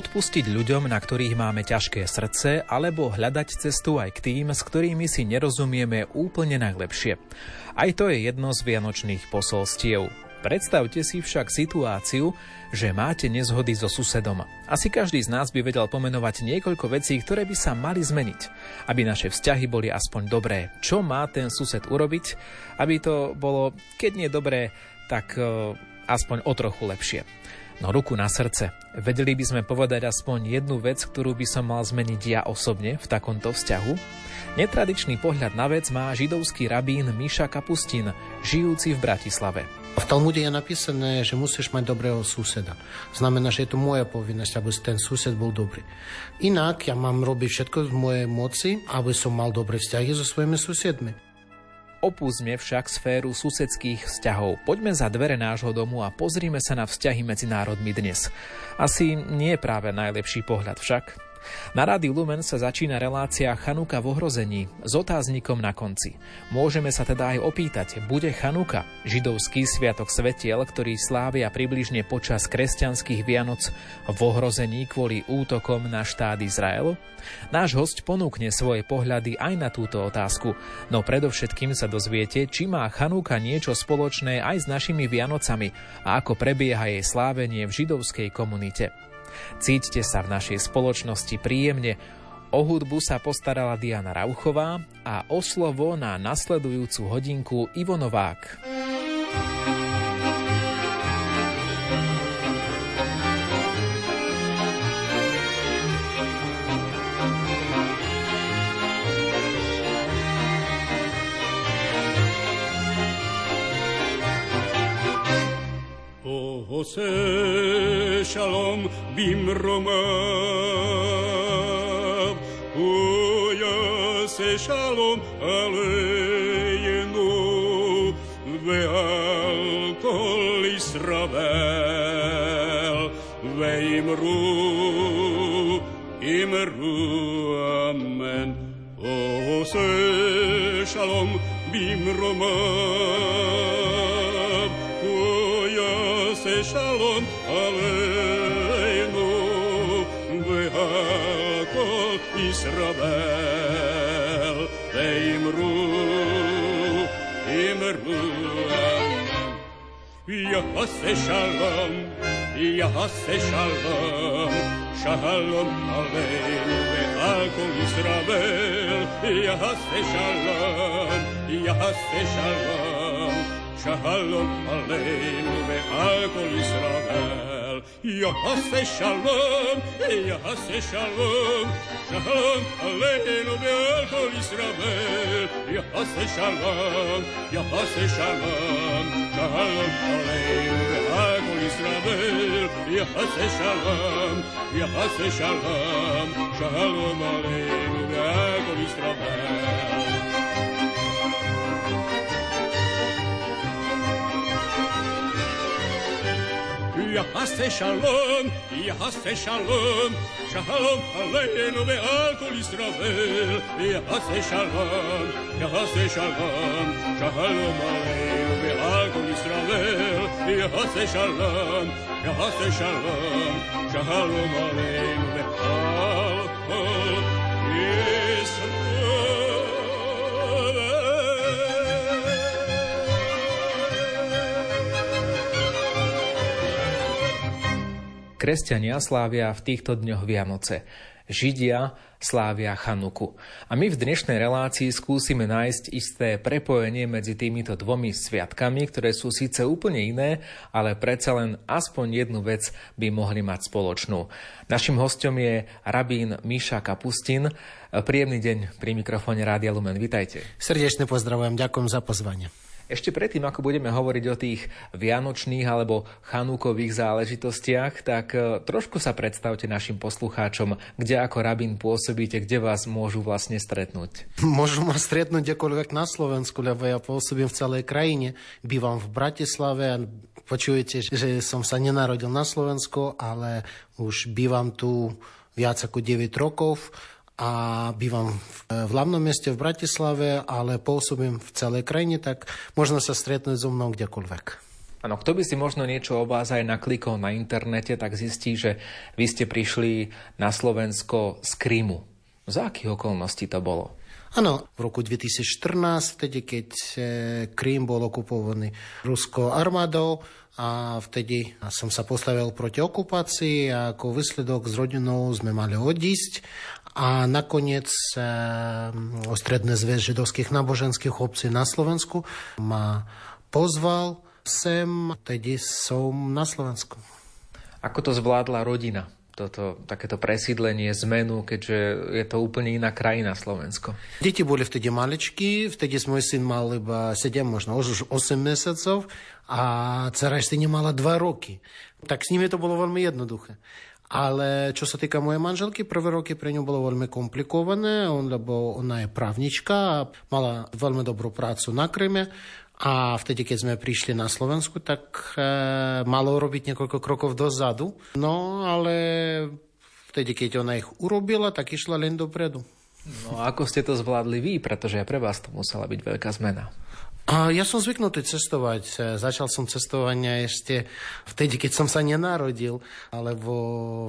Odpustiť ľuďom, na ktorých máme ťažké srdce, alebo hľadať cestu aj k tým, s ktorými si nerozumieme úplne najlepšie. Aj to je jedno z vianočných posolstiev. Predstavte si však situáciu, že máte nezhody so susedom. Asi každý z nás by vedel pomenovať niekoľko vecí, ktoré by sa mali zmeniť, aby naše vzťahy boli aspoň dobré. Čo má ten sused urobiť, aby to bolo, keď nie dobré, tak uh, aspoň o trochu lepšie. No ruku na srdce. Vedeli by sme povedať aspoň jednu vec, ktorú by som mal zmeniť ja osobne v takomto vzťahu? Netradičný pohľad na vec má židovský rabín Miša Kapustin, žijúci v Bratislave. V Talmude je napísané, že musíš mať dobrého suseda. Znamená, že je to moja povinnosť, aby ten sused bol dobrý. Inak ja mám robiť všetko v mojej moci, aby som mal dobré vzťahy so svojimi susedmi. Opúsme však sféru susedských vzťahov. Poďme za dvere nášho domu a pozrime sa na vzťahy medzi národmi dnes. Asi nie je práve najlepší pohľad však. Na Rádiu Lumen sa začína relácia Chanuka v ohrození s otáznikom na konci. Môžeme sa teda aj opýtať, bude Chanuka, židovský sviatok svetiel, ktorý slávia približne počas kresťanských Vianoc v ohrození kvôli útokom na štát Izrael? Náš host ponúkne svoje pohľady aj na túto otázku, no predovšetkým sa dozviete, či má Chanúka niečo spoločné aj s našimi Vianocami a ako prebieha jej slávenie v židovskej komunite. Cíťte sa v našej spoločnosti príjemne. O hudbu sa postarala Diana Rauchová a o slovo na nasledujúcu hodinku Ivo Novák. עושה שלום במרומיו, הוא יעשה שלום עלינו ועל כל ישראל, ואמרו, אמרו אמן. עושה שלום במרומיו Israel ve'imru imru Yahase shalom Yahase shalom Shalom aleinu ve'akol Israel Yahase shalom Yahase shalom שלום עלינו ועל כל ישראל. יעשה שלום, יעשה שלום, שלום עלינו ועל כל ישראל. יעשה שלום, יעשה שלום, שלום עלינו ועל כל ישראל. יעשה שלום, יעשה שלום, שלום עלינו ועל כל ישראל. יעשה שלום, יעשה שלום, שלום עלינו ועל כל ישראל. יעשה שלום, יעשה שלום, שלום עלינו ועל כל ישראל. יעשה שלום, יעשה שלום, שלום עלינו ועל כל ישראל. Kresťania slávia v týchto dňoch Vianoce. Židia slávia Chanuku. A my v dnešnej relácii skúsime nájsť isté prepojenie medzi týmito dvomi sviatkami, ktoré sú síce úplne iné, ale predsa len aspoň jednu vec by mohli mať spoločnú. Našim hostom je rabín Miša Kapustin. Príjemný deň pri mikrofóne Rádia Lumen. Vitajte. Srdečne pozdravujem, ďakujem za pozvanie. Ešte predtým, ako budeme hovoriť o tých vianočných alebo chanúkových záležitostiach, tak e, trošku sa predstavte našim poslucháčom, kde ako rabín pôsobíte, kde vás môžu vlastne stretnúť. Môžu ma stretnúť kdekoľvek na Slovensku, lebo ja pôsobím v celej krajine. Bývam v Bratislave a počujete, že som sa nenarodil na Slovensku, ale už bývam tu viac ako 9 rokov a bývam v hlavnom meste v Bratislave, ale pôsobím v celej krajine, tak možno sa stretnúť so mnou kdekoľvek. Áno, kto by si možno niečo o vás aj naklikol na internete, tak zistí, že vy ste prišli na Slovensko z Krymu. Za akých okolností to bolo? Áno, v roku 2014, vtedy, keď e, Krím bol okupovaný ruskou armádou, a vtedy som sa postavil proti okupácii a ako výsledok s rodinou sme mali odísť a nakoniec e, Stredný zväz židovských náboženských obcí na Slovensku ma pozval sem, tedy som na Slovensku. Ako to zvládla rodina? Toto, takéto presídlenie, zmenu, keďže je to úplne iná krajina Slovensko. Deti boli vtedy maličky, vtedy môj syn mal iba 7, možno už 8 mesiacov a dcera ešte nemala 2 roky. Tak s nimi to bolo veľmi jednoduché. Ale čo sa týka mojej manželky, prvé roky pre ňu bolo veľmi komplikované, lebo ona je právnička mala veľmi dobrú prácu na Kryme a vtedy, keď sme prišli na Slovensku, tak e, malo urobiť niekoľko krokov dozadu. No, ale vtedy, keď ona ich urobila, tak išla len dopredu. No a ako ste to zvládli vy? Pretože aj pre vás to musela byť veľká zmena. Ja som zvyknutý cestovať. E, začal som cestovania ešte vtedy, keď som sa nenarodil, alebo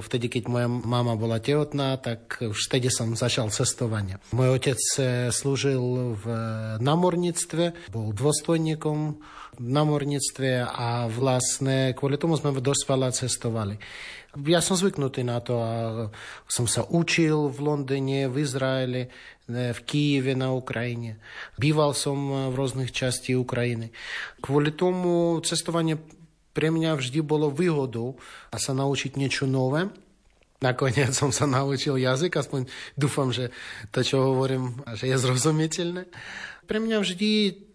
vtedy, keď moja mama bola tehotná, tak už vtedy som začal cestovanie. Môj otec e, slúžil v námorníctve, bol dôstojníkom v námorníctve a vlastne kvôli tomu sme dosť veľa cestovali. Ja som zvyknutý na to a som sa učil v Londýne, v Izraeli, v Kieve na Ukrajine. Býval som v rôznych časti Ukrajiny. Kvôli tomu cestovanie pre mňa vždy bolo výhodou a sa naučiť niečo nové. Nakoniec som sa naučil jazyk, aspoň dúfam, že to, čo hovorím, že je zrozumiteľné. Pre mňa vždy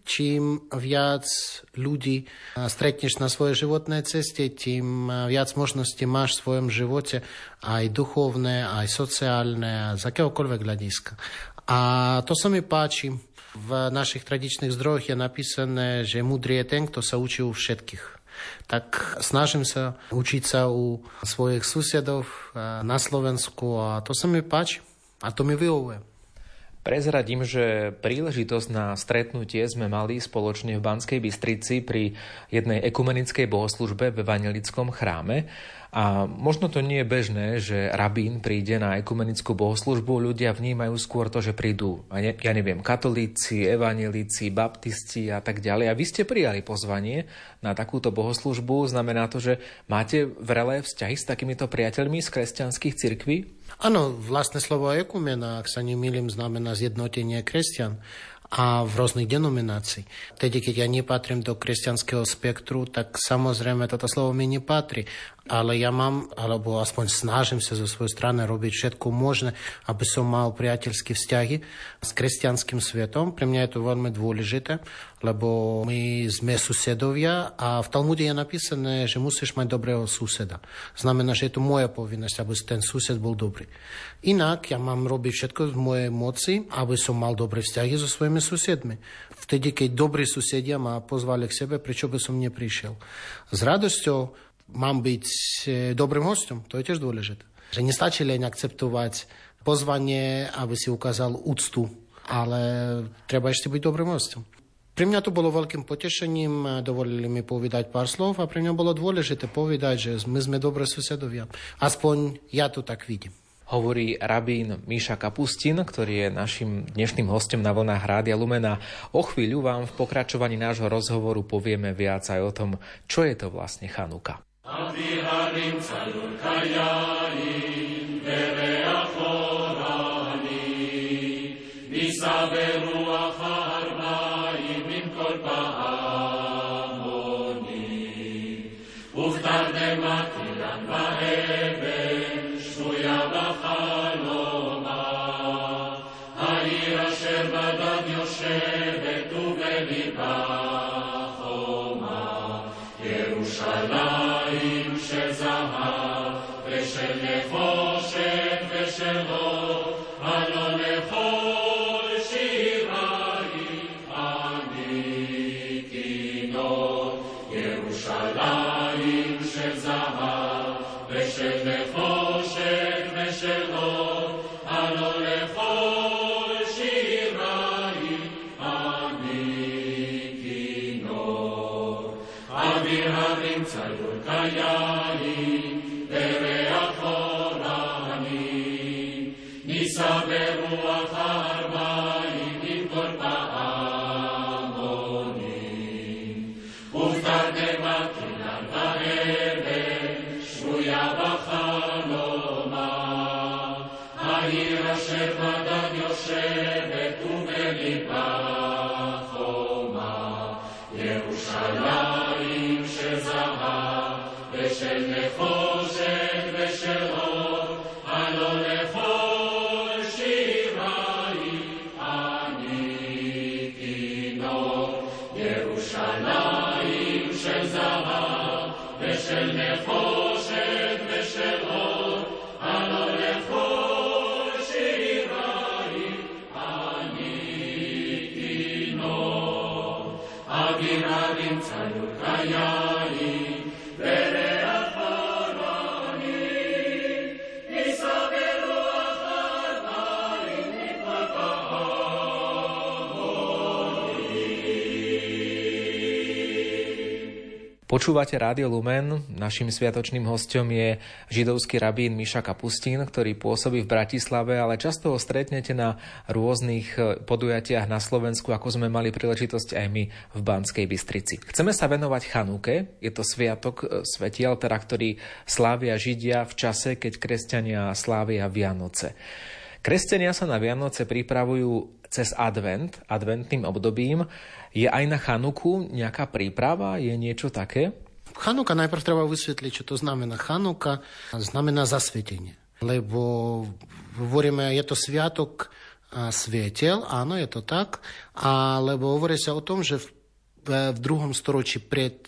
čím viac ľudí stretneš na svojej životnej ceste, tým viac možností máš v svojom živote, aj duchovné, aj sociálne, z akéhokoľvek hľadiska. A to sa mi páči. V našich tradičných zdrojoch je napísané, že múdry je ten, kto sa učí u všetkých tak snažím sa učiť sa u svojich susedov na Slovensku a to sa mi páči a to mi vyhovuje. Prezradím, že príležitosť na stretnutie sme mali spoločne v Banskej Bystrici pri jednej ekumenickej bohoslužbe v Evangelickom chráme. A možno to nie je bežné, že rabín príde na ekumenickú bohoslužbu, ľudia vnímajú skôr to, že prídu, ja neviem, katolíci, evangelíci, baptisti a tak ďalej. A vy ste prijali pozvanie na takúto bohoslužbu. Znamená to, že máte vrelé vzťahy s takýmito priateľmi z kresťanských cirkví? Áno, vlastné slovo ekumena, ak sa nemýlim, znamená zjednotenie kresťan a v rôznych denominácií. Tedy, keď ja nepatrím do kresťanského spektru, tak samozrejme toto slovo mi nepatrí ale ja mám, alebo aspoň snažím sa zo svojej strany robiť všetko možné, aby som mal priateľské vzťahy s kresťanským svetom. Pre mňa je to veľmi dôležité, lebo my sme susedovia a v Talmude je napísané, že musíš mať dobrého suseda. Znamená, že je to moja povinnosť, aby ten sused bol dobrý. Inak ja mám robiť všetko v mojej moci, aby som mal dobré vzťahy so svojimi susedmi. Vtedy, keď dobrí susedia ma pozvali k sebe, prečo by som neprišiel? S radosťou mám byť e, dobrým hostom. To je tiež dôležité. Že nestačí len akceptovať pozvanie, aby si ukázal úctu, ale treba ešte byť dobrým hostom. Pre mňa to bolo veľkým potešením, dovolili mi povedať pár slov a pre mňa bolo dôležité povedať, že my sme dobré susedovia. Aspoň ja to tak vidím. Hovorí rabín Míša Kapustin, ktorý je našim dnešným hostom na vlnách Rádia Lumena. O chvíľu vám v pokračovaní nášho rozhovoru povieme viac aj o tom, čo je to vlastne Chanuka. Avi Aviharim tzalur kayain, vereach ירושלים שזהב, ושל נחושת ושל... Počúvate Rádio Lumen. Našim sviatočným hostom je židovský rabín Miša Kapustín, ktorý pôsobí v Bratislave, ale často ho stretnete na rôznych e, podujatiach na Slovensku, ako sme mali príležitosť aj my v Banskej Bystrici. Chceme sa venovať Chanuke. Je to sviatok e, svetiel, teda, ktorý slávia Židia v čase, keď kresťania slávia Vianoce. Kresťania sa na Vianoce pripravujú cez advent, adventným obdobím. Je aj na Chanuku nejaká príprava? Je niečo také? Chanuka najprv treba vysvetliť, čo to znamená. Chanuka znamená zasvietenie. Lebo hovoríme, je to sviatok svietel, áno, je to tak, alebo hovorí sa o tom, že v, v druhom storočí pred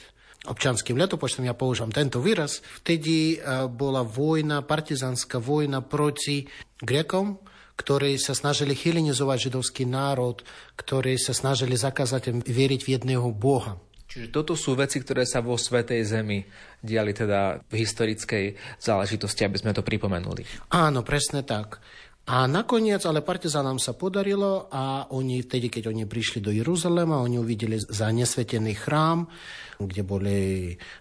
občanským letopočtom, ja používam tento výraz, vtedy bola vojna, partizánska vojna proti Grekom, ktorí sa snažili helenizovať židovský národ, ktorí sa snažili zakázať veriť v jedného Boha. Čiže toto sú veci, ktoré sa vo Svetej Zemi diali teda v historickej záležitosti, aby sme to pripomenuli. Áno, presne tak. A nakoniec, ale partizánom sa podarilo a oni vtedy, keď oni prišli do Jeruzalema, oni uvideli za nesvetený chrám, kde boli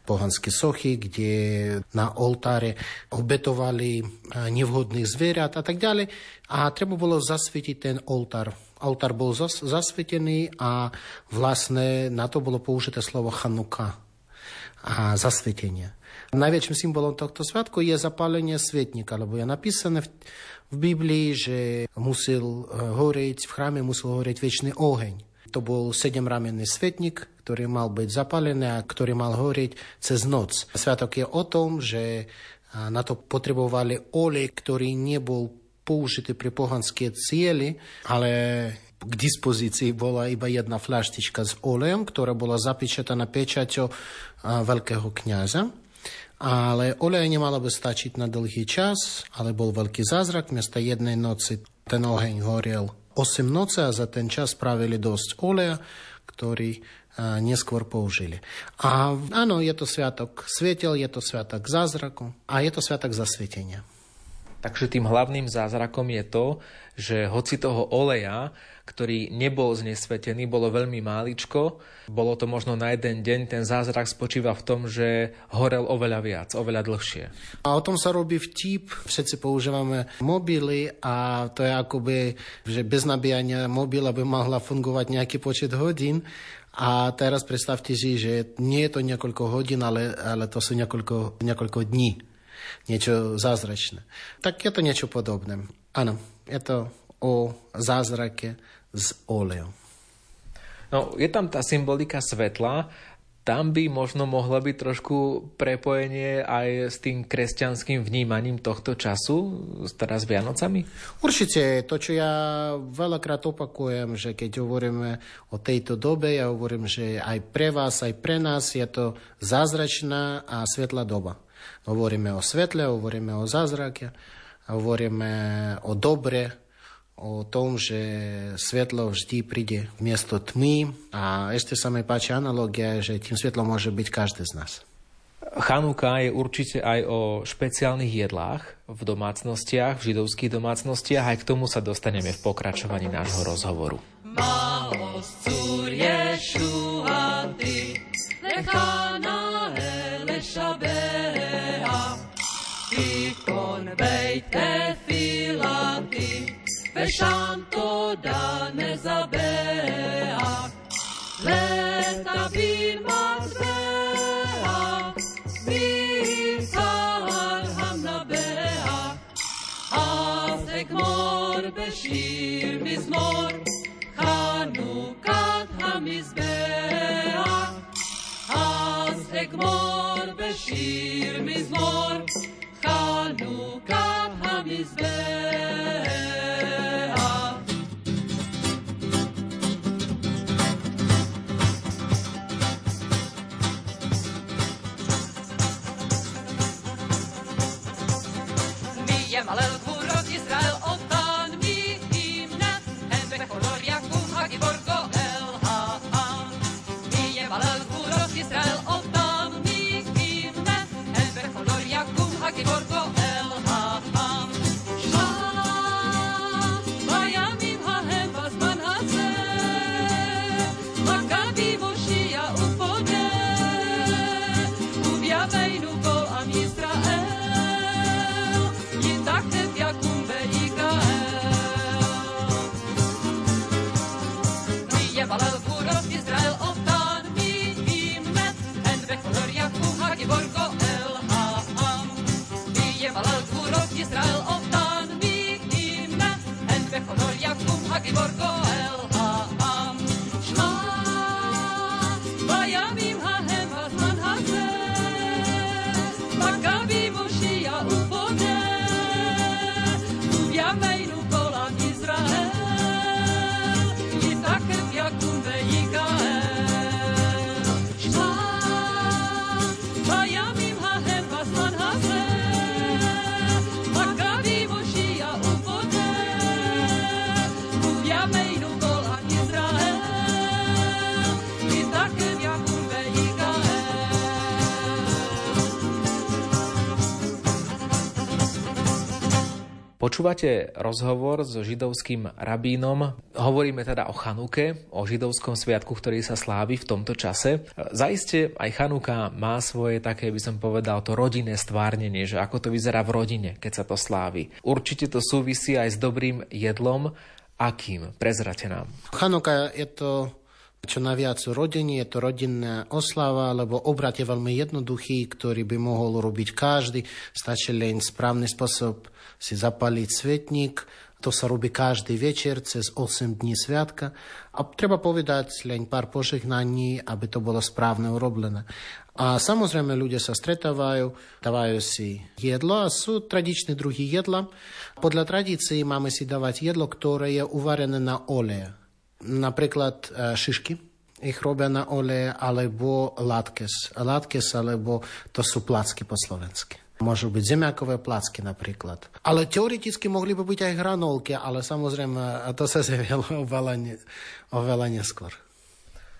pohanské sochy, kde na oltáre obetovali nevhodných zvierat a tak ďalej. A treba bolo zasvietiť ten oltár. Oltár bol zas, zasvietený a vlastne na to bolo použité slovo Chanuka a zasvietenie. Najväčším symbolom tohto sviatku je zapálenie svetníka, lebo je napísané v, v Biblii, že musel horieť, v chráme musel horieť väčší oheň. To bol sedemramenný svetník, ktorý mal byť zapálený a ktorý mal horieť cez noc. Sviatok je o tom, že na to potrebovali olej, ktorý nebol použitý pri pohanské cieli, ale k dispozícii bola iba jedna fľaštička s olejom, ktorá bola zapečataná pečaťou veľkého kniaza. Ale olej nemalo by stačiť na dlhý čas, ale bol veľký zázrak. Miesto jednej noci ten oheň horel 8 noci a za ten čas spravili dosť oleja, ktorý neskôr použili. A áno, je to sviatok svietel, je to sviatok zázraku a je to sviatok zasvietenia. Takže tým hlavným zázrakom je to, že hoci toho oleja ktorý nebol znesvetený, bolo veľmi máličko. Bolo to možno na jeden deň, ten zázrak spočíva v tom, že horel oveľa viac, oveľa dlhšie. A o tom sa robí vtip. Všetci používame mobily a to je akoby, že bez nabíjania mobila by mohla fungovať nejaký počet hodín. A teraz predstavte si, že nie je to niekoľko hodín, ale, ale to sú niekoľko, niekoľko dní. Niečo zázračné. Tak je to niečo podobné. Áno, je to o zázrake s olejom. No, je tam tá symbolika svetla, tam by možno mohlo byť trošku prepojenie aj s tým kresťanským vnímaním tohto času, teraz s Vianocami? Určite. To, čo ja veľakrát opakujem, že keď hovoríme o tejto dobe, ja hovorím, že aj pre vás, aj pre nás je to zázračná a svetlá doba. Hovoríme o svetle, hovoríme o zázrake, hovoríme o dobre, o tom, že svetlo vždy príde v miesto tmy a ešte sa mi páči analogia, že tým svetlom môže byť každý z nás. Chanúka je určite aj o špeciálnych jedlách v domácnostiach, v židovských domácnostiach. Aj k tomu sa dostaneme v pokračovaní nášho rozhovoru. Malosť Tanto dane zabea, leta bin mazbea, min sar hamna bea, asek mor beshir mizmor, chanukat hamizbea, asek mor beshir mizmor, chanukat hamizbea. Atiborco. Počúvate rozhovor so židovským rabínom. Hovoríme teda o Chanuke, o židovskom sviatku, ktorý sa slávi v tomto čase. Zaiste aj Chanuka má svoje také, by som povedal, to rodinné stvárnenie, že ako to vyzerá v rodine, keď sa to slávi. Určite to súvisí aj s dobrým jedlom. Akým? Prezrate nám. Chanuka je to čo najviac v rodine, je to rodinná oslava, lebo obrad je veľmi jednoduchý, ktorý by mohol robiť každý. Stačí len správny spôsob si zapaliť svetník. To sa robí každý večer cez 8 dní sviatka. A treba povedať len pár požehnaní, aby to bolo správne urobené. A samozrejme ľudia sa stretávajú, dávajú si jedlo a sú tradičné druhy jedla. Podľa tradícií máme si dávať jedlo, ktoré je uvarené na oleje. Napríklad e, šišky, ich robia na oleje, alebo latkes. Latkes, alebo to sú placky po slovensky. Môžu byť zemiakové placky napríklad. Ale teoreticky mohli by byť aj hranolky, ale samozrejme to sa zjavilo oveľa, oveľa neskôr.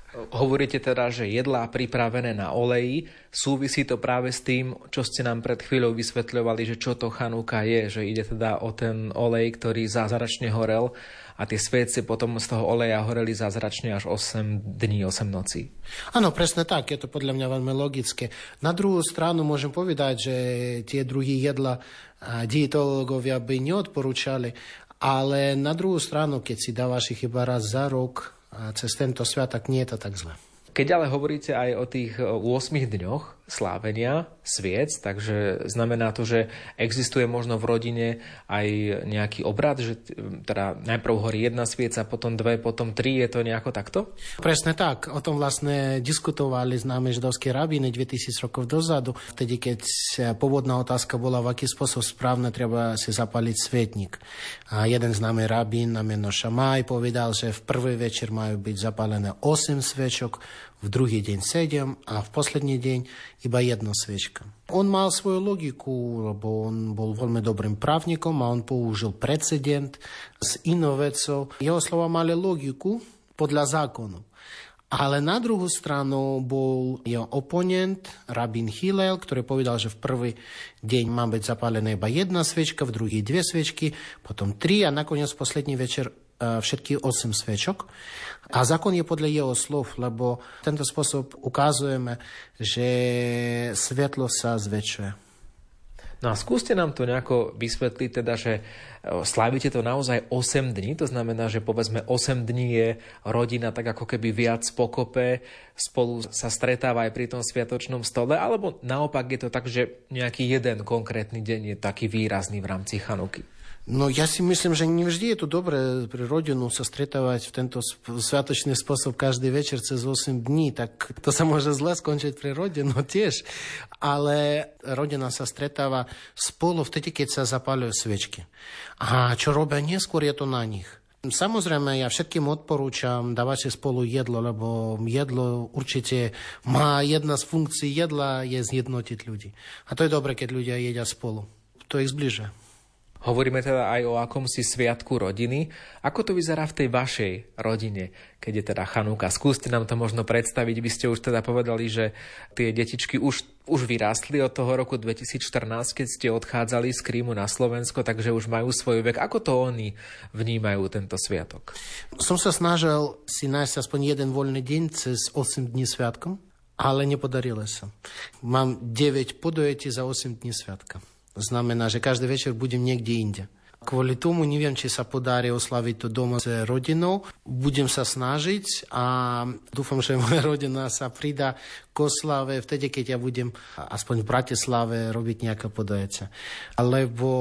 Hovoríte teda, že jedlá pripravené na oleji, súvisí to práve s tým, čo ste nám pred chvíľou vysvetľovali, že čo to chanúka je, že ide teda o ten olej, ktorý zázračne horel a tie svece potom z toho oleja horeli zázračne až 8 dní, 8 nocí. Áno, presne tak, je to podľa mňa veľmi logické. Na druhú stranu môžem povedať, že tie druhy jedla dietológovia by neodporúčali, ale na druhú stranu, keď si dávaš ich iba raz za rok, cez tento sviatok nie je to tak zle. Keď ale hovoríte aj o tých 8 dňoch, slávenia sviec, takže znamená to, že existuje možno v rodine aj nejaký obrad, že teda najprv horí jedna svieca, potom dve, potom tri, je to nejako takto? Presne tak, o tom vlastne diskutovali známe židovské rabíny 2000 rokov dozadu, vtedy keď pôvodná otázka bola, v aký spôsob správne treba si zapaliť svetník. A jeden známy rabín na meno Šamaj povedal, že v prvý večer majú byť zapálené 8 svečok, v druhý deň 7 a v posledný deň iba jedna sviečka. On mal svoju logiku, lebo on bol veľmi dobrým právnikom a on použil precedent s inou vecou. Jeho slova mali logiku podľa zákonu. Ale na druhú stranu bol jeho oponent, rabín Hillel, ktorý povedal, že v prvý deň má byť zapálená iba jedna svečka, v druhý dve svečky, potom tri a nakoniec posledný večer všetky 8 sviečok. A zákon je podľa jeho slov, lebo tento spôsob ukazujeme, že svetlo sa zväčšuje. No a skúste nám to nejako vysvetliť, teda, že e, slávite to naozaj 8 dní, to znamená, že povedzme 8 dní je rodina tak ako keby viac pokope, spolu sa stretáva aj pri tom sviatočnom stole, alebo naopak je to tak, že nejaký jeden konkrétny deň je taký výrazný v rámci Chanuky? No ja si myslím, že nie vždy je to dobré pre rodinu sa stretávať v tento sviatočný spôsob každý večer cez 8 dní, tak to sa môže zle skončiť pre rodinu tiež. Ale rodina sa stretáva spolu vtedy, keď sa zapáľujú svečky. A čo robia neskôr, je to na nich. Samozrejme, ja všetkým odporúčam dávať si spolu jedlo, lebo jedlo určite má jedna z funkcií jedla je zjednotiť ľudí. A to je dobre, keď ľudia jedia spolu. To ich zbližuje. Hovoríme teda aj o akomsi sviatku rodiny. Ako to vyzerá v tej vašej rodine, keď je teda Chanúka? Skúste nám to možno predstaviť. Vy ste už teda povedali, že tie detičky už, už vyrástli od toho roku 2014, keď ste odchádzali z Krímu na Slovensko, takže už majú svoj vek. Ako to oni vnímajú tento sviatok? Som sa snažil si nájsť aspoň jeden voľný deň cez 8 dní sviatkom, ale nepodarilo sa. Mám 9 podujetí za 8 dní sviatka. Znamená, že každý večer budem niekde inde. Kvôli tomu neviem, či sa podarí oslaviť to doma s rodinou. Budem sa snažiť a dúfam, že moja rodina sa pridá k oslave vtedy, keď ja budem aspoň v Bratislave robiť nejaké podajace. Lebo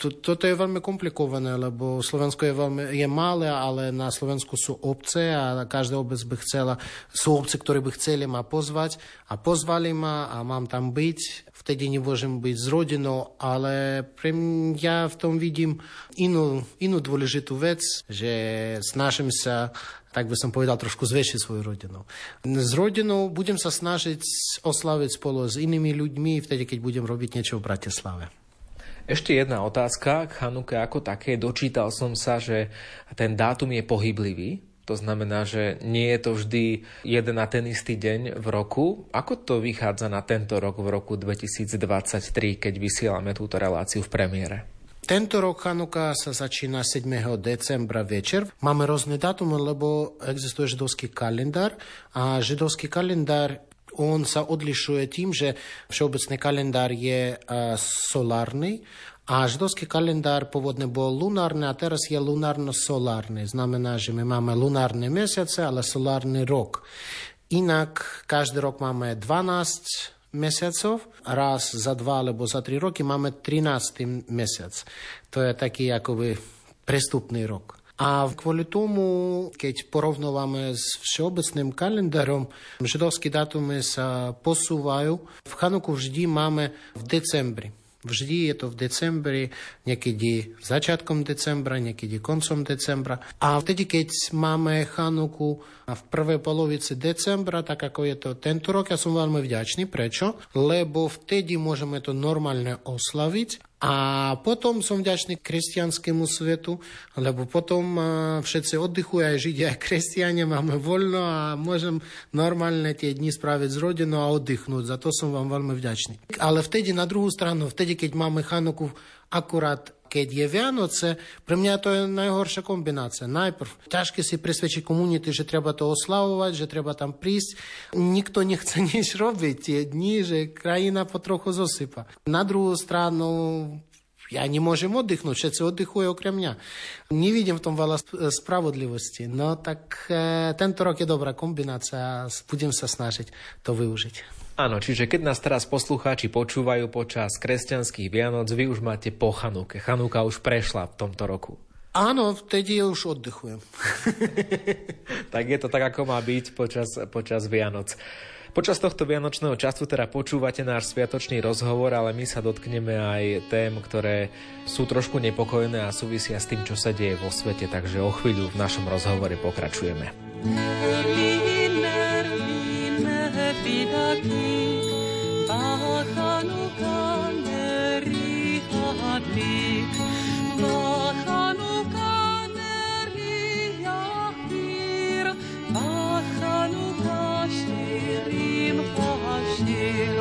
to, toto je veľmi komplikované, lebo Slovensko je, veľmi, je malé, ale na Slovensku sú obce a každá obec by chcela, sú obce, ktoré by chceli ma pozvať a pozvali ma a mám tam byť. Vtedy nemôžem byť s rodinou, ale pre mňa ja v tom vidím inú, inú dôležitú vec, že snažím sa tak by som povedal, trošku zväčšiť svoju rodinu. S rodinou budem sa snažiť oslaviť spolu s inými ľuďmi, vtedy, keď budem robiť niečo v Bratislave. Ešte jedna otázka k Chanuke ako také. Dočítal som sa, že ten dátum je pohyblivý. To znamená, že nie je to vždy jeden a ten istý deň v roku. Ako to vychádza na tento rok v roku 2023, keď vysielame túto reláciu v premiére? Tento rok Chanuka sa začína 7. decembra večer. Máme rôzne dátumy, lebo existuje židovský kalendár a židovský kalendár on sa odlišuje tým, že všeobecný kalendár je solárny a židovský kalendár pôvodne bol lunárny a teraz je lunárno-solárny. Znamená, že my máme lunárne mesiace, ale solárny rok. Inak každý rok máme 12 mesiacov, raz za dva alebo za tri roky máme 13. mesiac. To je taký akoby prestupný rok. A kvôli tomu, keď porovnávame s všeobecným kalendárom, židovské dátumy sa posúvajú. V Chanuku vždy máme v decembri. Vždy je to v decembri, niekedy začiatkom decembra, niekedy koncom decembra. A vtedy, keď máme Chanuku v prvej polovici decembra, tak ako je to tento rok, ja som veľmi vďačný. Prečo? Lebo vtedy môžeme to normálne oslaviť a potom som vďačný kresťanskému svetu, lebo potom všetci oddychujú, aj Židia, aj kresťania, máme voľno a môžem normálne tie dni spraviť s rodinou a oddychnúť. Za to som vám veľmi vďačný. Ale vtedy na druhú stranu, vtedy, keď máme Chanuku akurát keď je Vianoce, pre mňa to je najhoršia kombinácia. Najprv ťažké si presvedčiť komunity, že treba to oslavovať, že treba tam prísť. Nikto nechce nič robiť tie dni, že krajina potrochu zosypa. Na druhú stranu ja nemôžem oddychnúť, všetci oddychujú okrem mňa. Nevidím v tom veľa spravodlivosti. No tak e, tento rok je dobrá kombinácia a budem sa snažiť to využiť. Áno, čiže keď nás teraz poslucháči počúvajú počas kresťanských Vianoc, vy už máte po Chanúke. Chanúka už prešla v tomto roku. Áno, vtedy už oddychujem. tak je to tak, ako má byť počas, počas Vianoc. Počas tohto vianočného času teda počúvate náš sviatočný rozhovor, ale my sa dotkneme aj tém, ktoré sú trošku nepokojné a súvisia s tým, čo sa deje vo svete, takže o chvíľu v našom rozhovore pokračujeme. Fidaki, Bachanukan, Rihatlik, Bachanukan, Riyahir, Bachanuka, Shirim, Hashir,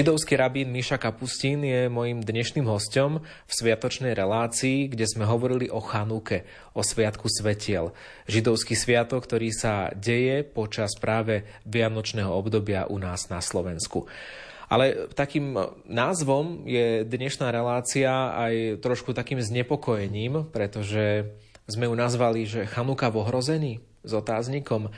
Židovský rabín Miša Kapustín je mojim dnešným hostom v sviatočnej relácii, kde sme hovorili o Chanuke, o Sviatku svetiel. Židovský sviatok, ktorý sa deje počas práve vianočného obdobia u nás na Slovensku. Ale takým názvom je dnešná relácia aj trošku takým znepokojením, pretože sme ju nazvali, že Chanuka v ohrození s otáznikom.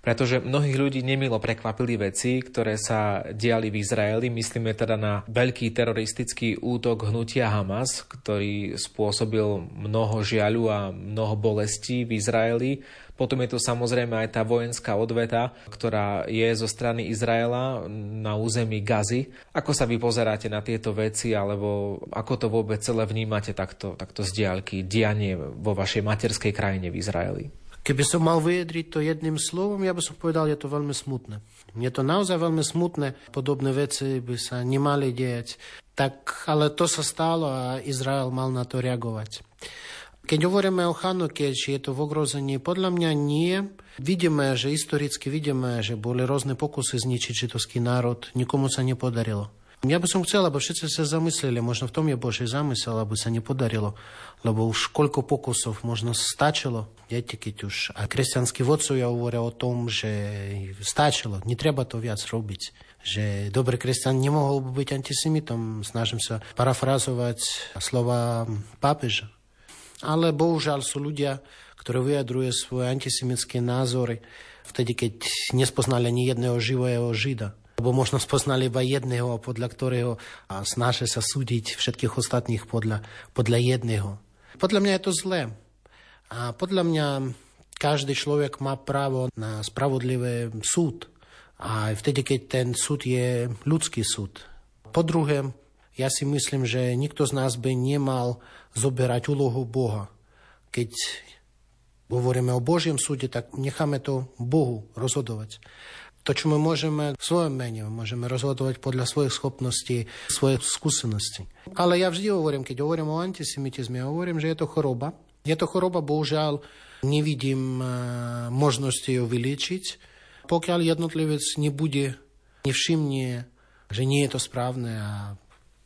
Pretože mnohých ľudí nemilo prekvapili veci, ktoré sa diali v Izraeli. Myslíme teda na veľký teroristický útok hnutia Hamas, ktorý spôsobil mnoho žiaľu a mnoho bolestí v Izraeli. Potom je tu samozrejme aj tá vojenská odveta, ktorá je zo strany Izraela na území Gazy. Ako sa vy pozeráte na tieto veci, alebo ako to vôbec celé vnímate takto, takto z diaľky, dianie vo vašej materskej krajine v Izraeli? Keby som mal vyjadriť to jedným slovom, ja by som povedal, je to veľmi smutné. Je to naozaj veľmi smutné. Podobné veci by sa nemali diať. Tak, ale to sa stalo a Izrael mal na to reagovať. Keď hovoríme o Chanuke, či je to v ohrození, podľa mňa nie. Vidíme, že historicky vidíme, že boli rôzne pokusy zničiť židovský národ. Nikomu sa nepodarilo. Ja by som chcel, aby všetci sa zamysleli, možno v tom je Boží zamysel, aby sa nepodarilo. Lebo už koľko pokusov možno stačilo. Viete, keď už a kresťanskí vodcovia hovoria o tom, že stačilo, netreba to viac robiť že dobrý kresťan nemohol byť antisemitom. Snažím sa parafrazovať slova pápeža. Ale bohužiaľ sú ľudia, ktorí vyjadrujú svoje antisemické názory vtedy, keď nespoznali ani jedného živého žida. Lebo možno spoznali iba jedného, podľa ktorého a snažia sa súdiť všetkých ostatných podľa, podľa jedného. Podľa mňa je to zlé. A podľa mňa každý človek má právo na spravodlivý súd. A vtedy, keď ten súd je ľudský súd. Po druhé, ja si myslím, že nikto z nás by nemal zoberať úlohu Boha. Keď hovoríme o Božím súde, tak necháme to Bohu rozhodovať. To, čo my môžeme v svojom mene, môžeme rozhodovať podľa svojich schopností, svojich skúseností. Ale ja vždy hovorím, keď hovorím o antisemitizme, ja hovorím, že je to choroba. Je to choroba, bohužiaľ, nevidím možnosti ju vyliečiť. Pokiaľ jednotlivec nebude, nevšimne, že nie je to správne a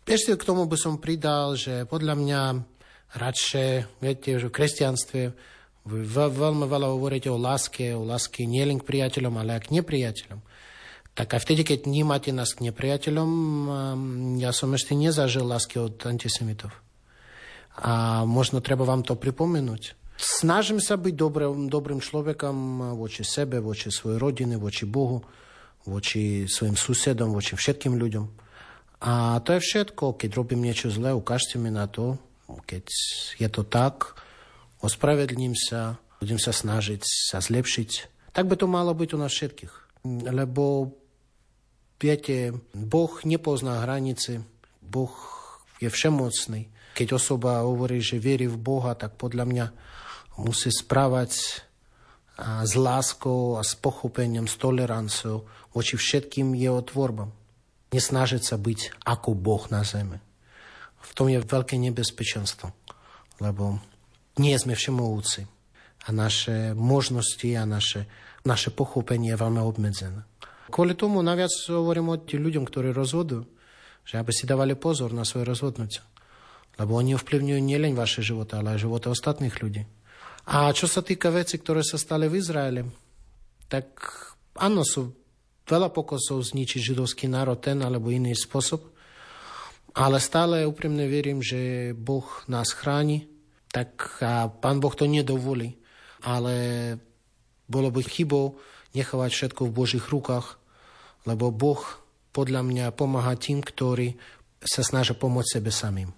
ešte k tomu by som pridal, že podľa mňa radšej, viete, že v kresťanstve veľmi veľa hovoríte o láske, o láske nielen k priateľom, ale aj k nepriateľom. Tak aj vtedy, keď nemáte nás k nepriateľom, ja som ešte nezažil lásky od antisemitov. A možno treba vám to pripomenúť. Snažím sa byť dobrým, dobrým človekom voči sebe, voči svojej rodine, voči Bohu, voči svojim susedom, voči všetkým ľuďom. A to je všetko. Keď robím niečo zlé, ukážte mi na to. Keď je to tak, ospravedlním sa, budem sa snažiť sa zlepšiť. Tak by to malo byť u nás všetkých. Lebo, viete, Boh nepozná hranice. Boh je všemocný. Keď osoba hovorí, že verí v Boha, tak podľa mňa musí správať a s láskou a s pochopením, s toleranciou voči všetkým jeho tvorbám nesnažiť sa byť ako Boh na zemi. V tom je veľké nebezpečenstvo, lebo nie sme všemovúci a naše možnosti a naše, naše pochopenie je veľmi obmedzené. Kvôli tomu naviac hovorím o ľuďom, ktorí rozhodujú, že aby si dávali pozor na svoje rozhodnutia. Lebo oni ovplyvňujú nielen vaše životy, ale aj životy ostatných ľudí. A čo sa týka veci, ktoré sa stali v Izraeli, tak áno, sú veľa pokusov zničiť židovský národ ten alebo iný spôsob, ale stále úprimne verím, že Boh nás chráni, tak a Pán Boh to nedovolí. Ale bolo by chybou nechávať všetko v Božích rukách, lebo Boh podľa mňa pomáha tým, ktorí sa snažia pomôcť sebe samým.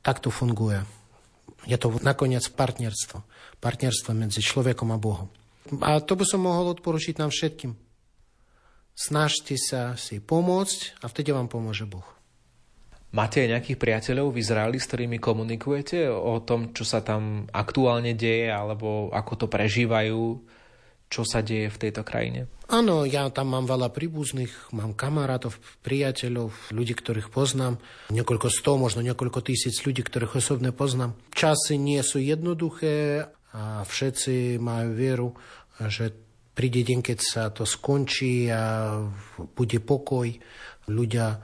Tak to funguje. Je to nakoniec partnerstvo. Partnerstvo medzi človekom a Bohom. A to by som mohol odporučiť nám všetkým snažte sa si pomôcť a vtedy vám pomôže Boh. Máte aj nejakých priateľov v Izraeli, s ktorými komunikujete o tom, čo sa tam aktuálne deje, alebo ako to prežívajú, čo sa deje v tejto krajine? Áno, ja tam mám veľa príbuzných, mám kamarátov, priateľov, ľudí, ktorých poznám. Niekoľko sto, možno niekoľko tisíc ľudí, ktorých osobne poznám. Časy nie sú jednoduché a všetci majú vieru, že príde deň, keď sa to skončí a bude pokoj, ľudia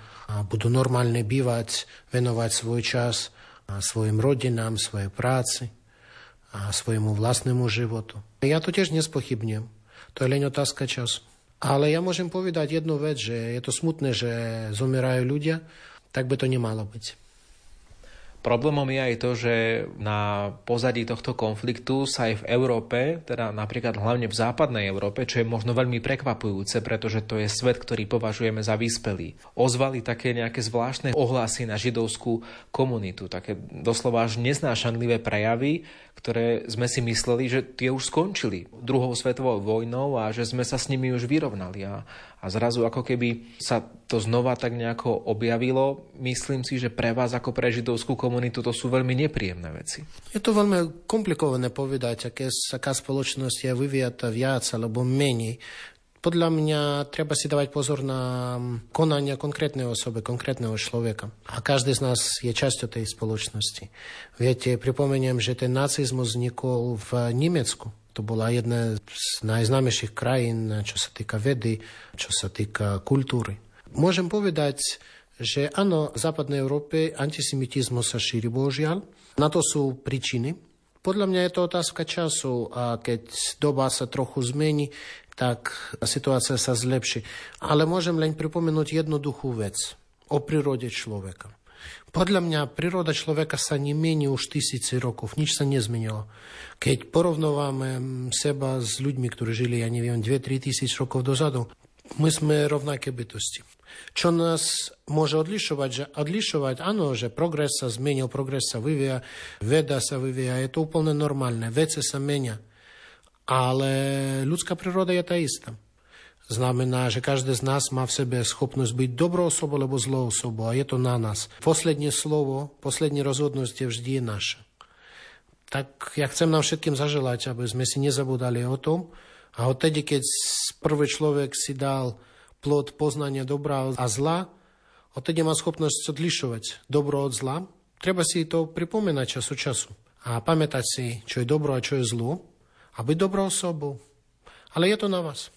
budú normálne bývať, venovať svoj čas svojim rodinám, svojej práci a svojmu vlastnému životu. Ja to tiež nespochybnem. To je len otázka času. Ale ja môžem povedať jednu vec, že je to smutné, že zomierajú ľudia, tak by to nemalo byť. Problémom je aj to, že na pozadí tohto konfliktu sa aj v Európe, teda napríklad hlavne v západnej Európe, čo je možno veľmi prekvapujúce, pretože to je svet, ktorý považujeme za vyspelý, ozvali také nejaké zvláštne ohlasy na židovskú komunitu, také doslova až neznášanlivé prejavy, ktoré sme si mysleli, že tie už skončili druhou svetovou vojnou a že sme sa s nimi už vyrovnali. A, a zrazu ako keby sa to znova tak nejako objavilo. Myslím si, že pre vás ako pre židovskú komunitu to sú veľmi nepríjemné veci. Je to veľmi komplikované povedať, aké, aká spoločnosť je vyvíjata viac alebo menej. Podľa mňa treba si dávať pozor na konania konkrétnej osoby, konkrétneho človeka. A každý z nás je časťou tej spoločnosti. Viete, pripomeniem, že ten nacizmus vznikol v Nemecku. To bola jedna z najznámejších krajín, čo sa týka vedy, čo sa týka kultúry. Môžem povedať, že áno, v západnej Európe antisemitizmus sa šíri, božiaľ. Na to sú príčiny. Podľa mňa je to otázka času a keď doba sa trochu zmení, tak situácia sa zlepší. Ale môžem len pripomenúť jednoduchú vec o prírode človeka. Podľa mňa príroda človeka sa nemení už tisíci rokov, nič sa nezmenilo. Keď porovnávame seba s ľuďmi, ktorí žili, ja neviem, 2-3 tisíc rokov dozadu, my sme rovnaké bytosti. Čo nás môže odlišovať? Že odlišovať, áno, že progres sa zmenil, progres sa vyvíja, veda sa vyvíja, je to úplne normálne, veci sa menia. Ale ľudská príroda je tá istá znamená, že každý z nás má v sebe schopnosť byť dobrou osobou alebo zlou osobou a je to na nás. Posledné slovo, posledné rozhodnutie vždy je naše. Tak ja chcem nám všetkým zaželať, aby sme si nezabudali o tom a odtedy, keď prvý človek si dal plod poznania dobra a zla, odtedy má schopnosť odlišovať dobro od zla. Treba si to pripomenať čas od času a pamätať si, čo je dobro a čo je zlo a byť dobrou osobou. Ale je to na vás.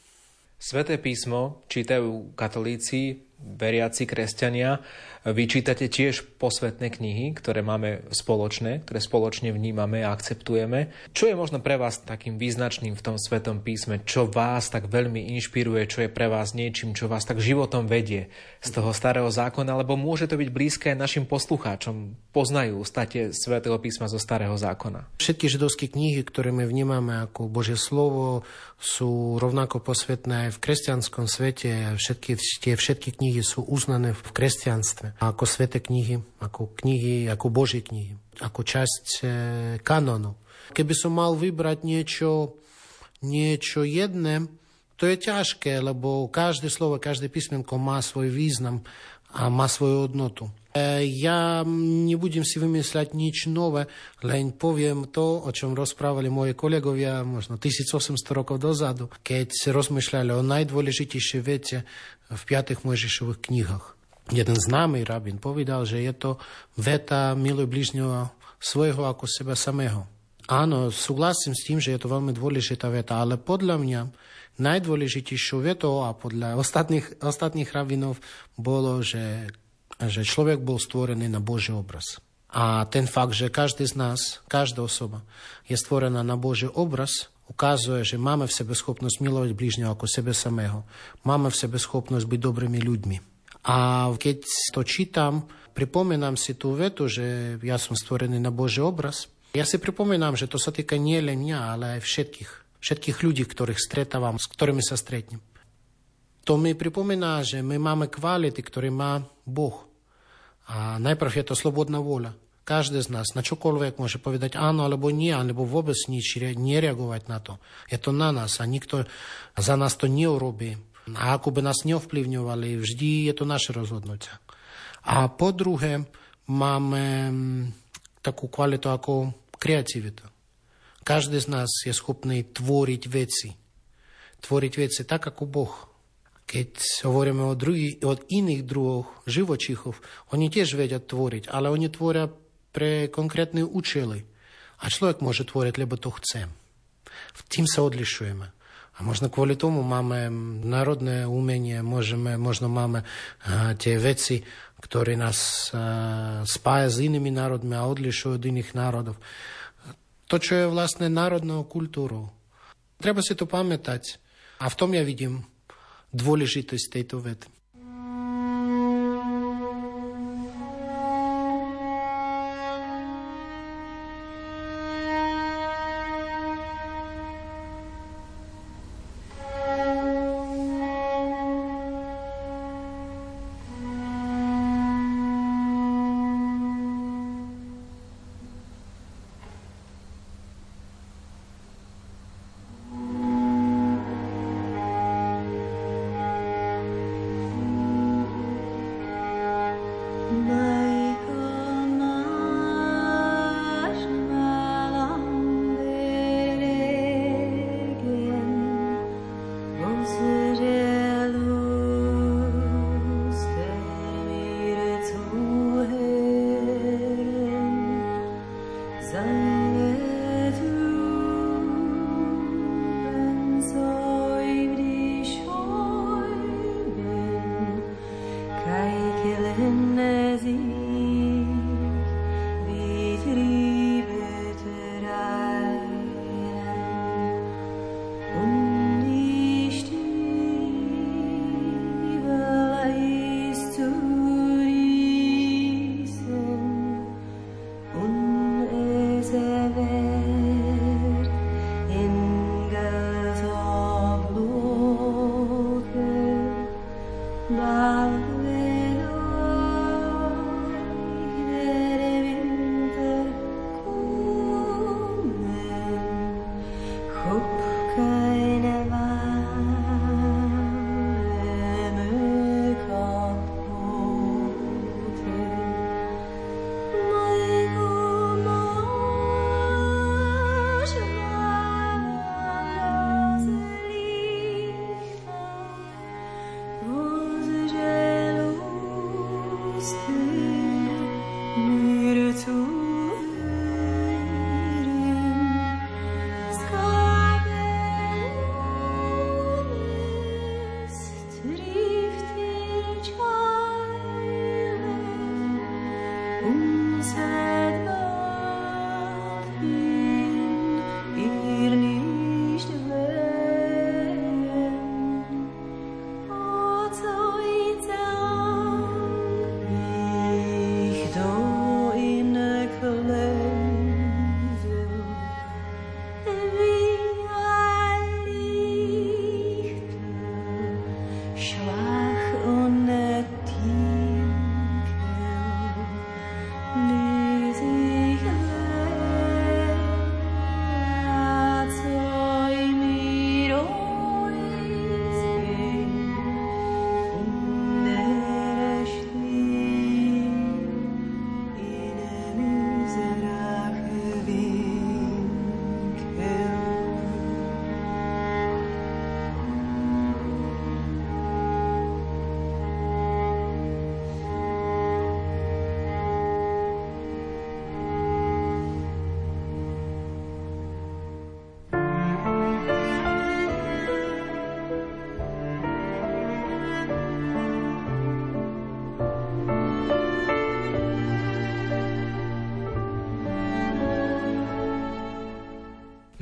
Sveté písmo čítajú katolíci, veriaci kresťania. Vy čítate tiež posvetné knihy, ktoré máme spoločné, ktoré spoločne vnímame a akceptujeme. Čo je možno pre vás takým význačným v tom svetom písme? Čo vás tak veľmi inšpiruje? Čo je pre vás niečím, čo vás tak životom vedie z toho starého zákona? Alebo môže to byť blízke aj našim poslucháčom? Poznajú state svetého písma zo starého zákona? Všetky židovské knihy, ktoré my vnímame ako Božie slovo, sú rovnako posvetné aj v kresťanskom svete. Všetky, tie všetky knihy sú uznané v kresťanstve ako sveté knihy, ako knihy, ako Božie knihy, ako časť e, kanonu. Keby som mal vybrať niečo, niečo jedné, to je ťažké, lebo každé slovo, každé písmenko má svoj význam a má svoju hodnotu. E, ja nebudem si vymysľať nič nové, len poviem to, o čom rozprávali moje kolegovia možno 1800 rokov dozadu, keď rozmýšľali o najdôležitejšej vete v piatých Mojžišových knihách. Jeden známy rabín povedal, že je to veta miluj bližňova svojho ako seba samého. Áno, súhlasím s tým, že je to veľmi dôležitá veta, ale podľa mňa najdôležitejšou vetou a podľa ostatných, ostatných rabinov bolo, že že človek bol stvorený na Boží obraz. A ten fakt, že každý z nás, každá osoba je stvorená na Boží obraz, ukazuje, že máme v sebe schopnosť milovať bližňov ako sebe samého. Máme v sebe schopnosť byť dobrými ľuďmi. A keď to čítam, pripomínam si tú vetu, že ja som stvorený na Boží obraz. Ja si pripomínam, že to sa týka nie len mňa, ale aj všetkých. Všetkých ľudí, ktorých stretávam, s ktorými sa stretnem. To mi pripomína, že my máme kvality, ktoré má Boh. A najprv je to slobodná voľa. Každý z nás na čokoľvek môže povedať áno alebo nie, alebo vôbec nič nereagovať na to. Je to na nás a nikto za nás to neurobí. A ako by nás neovplyvňovali, vždy je to naše rozhodnutie. A po druhé, máme takú kvalitu ako kreativita. Každý z nás je schopný tvoriť veci. Tvoriť veci tak, ako Boh keď hovoríme o, druhý, o iných druhoch živočíchov, oni tiež vedia tvoriť, ale oni tvoria pre konkrétne účely. A človek môže tvoriť, lebo to chce. V tým sa odlišujeme. A možno kvôli tomu máme národné umenie, môžeme, možno máme a, tie veci, ktoré nás a, spája s inými národmi a odlišujú od iných národov. To, čo je vlastne národnou kultúrou. Treba si to pamätať. A v tom ja vidím dôležitosť tejto vety.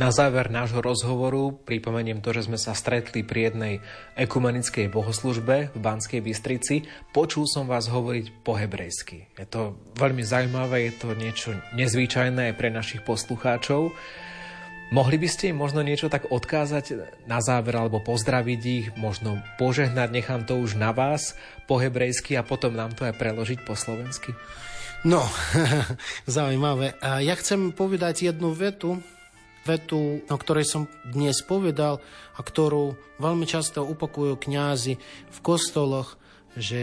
Na záver nášho rozhovoru pripomeniem to, že sme sa stretli pri jednej ekumenickej bohoslužbe v Banskej Bystrici. Počul som vás hovoriť po hebrejsky. Je to veľmi zaujímavé, je to niečo nezvyčajné aj pre našich poslucháčov. Mohli by ste im možno niečo tak odkázať na záver alebo pozdraviť ich, možno požehnať, nechám to už na vás po hebrejsky a potom nám to aj preložiť po slovensky? No, zaujímavé. Ja chcem povedať jednu vetu, vetu, o ktorej som dnes povedal a ktorú veľmi často opakujú kňazi v kostoloch, že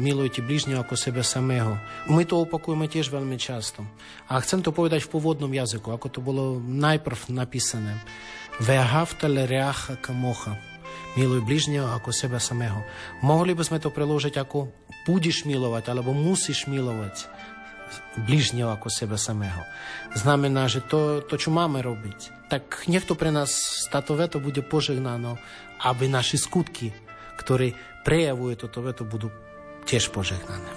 milujte bližného ako seba samého. My to opakujeme tiež veľmi často. A chcem to povedať v pôvodnom jazyku, ako to bolo najprv napísané. Vehavta lereacha kamocha. Miluj bližného ako seba samého. Mohli by sme to preložiť ako budeš milovať, alebo musíš milovať bližného ako seba samého. Znamená, že to, to, čo máme robiť, tak nech to pre nás táto veto bude požehnáno, aby naše skutky, ktoré prejavujú toto veto, budú tiež požehnané.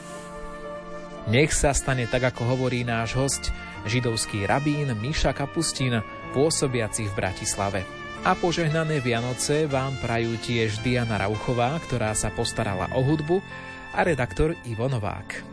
Nech sa stane tak, ako hovorí náš host, židovský rabín Miša Kapustín, pôsobiaci v Bratislave. A požehnané Vianoce vám prajú tiež Diana Rauchová, ktorá sa postarala o hudbu, a redaktor Ivo Novák.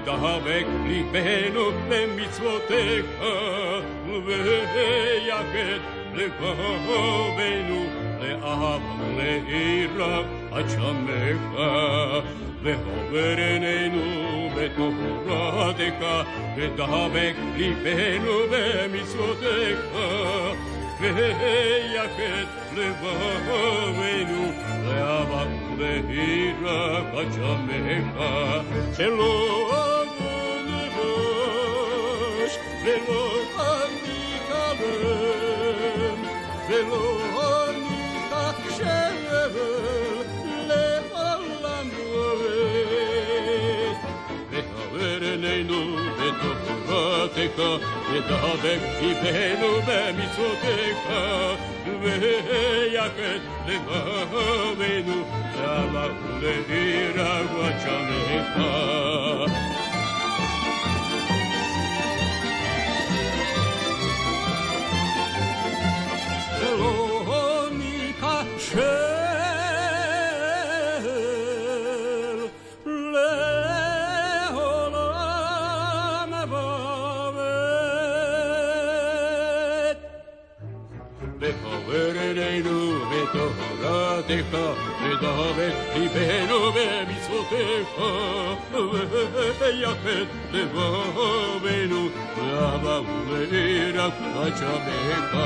ודבק ליבנו במצוותיך, ויחד לבבנו לאהבה ולעירה עד שמך, והעובר עינינו בתורתך, ודבק ליבנו במצוותיך, ויחד לבבנו לאהבה ולעירה עד שמך, שלום ולא אני כלם, ולא אני כחשב לעולם רואה. ותעבר עינינו בתורתך, ודבק ליבנו במצוותיך, ויחד לבבינו, לאבק ולעירה ושמך. תורתך, ודבק ליבנו במצוותיך, ויחד לבבנו, לאהבה וליראת עד שמך.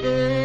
to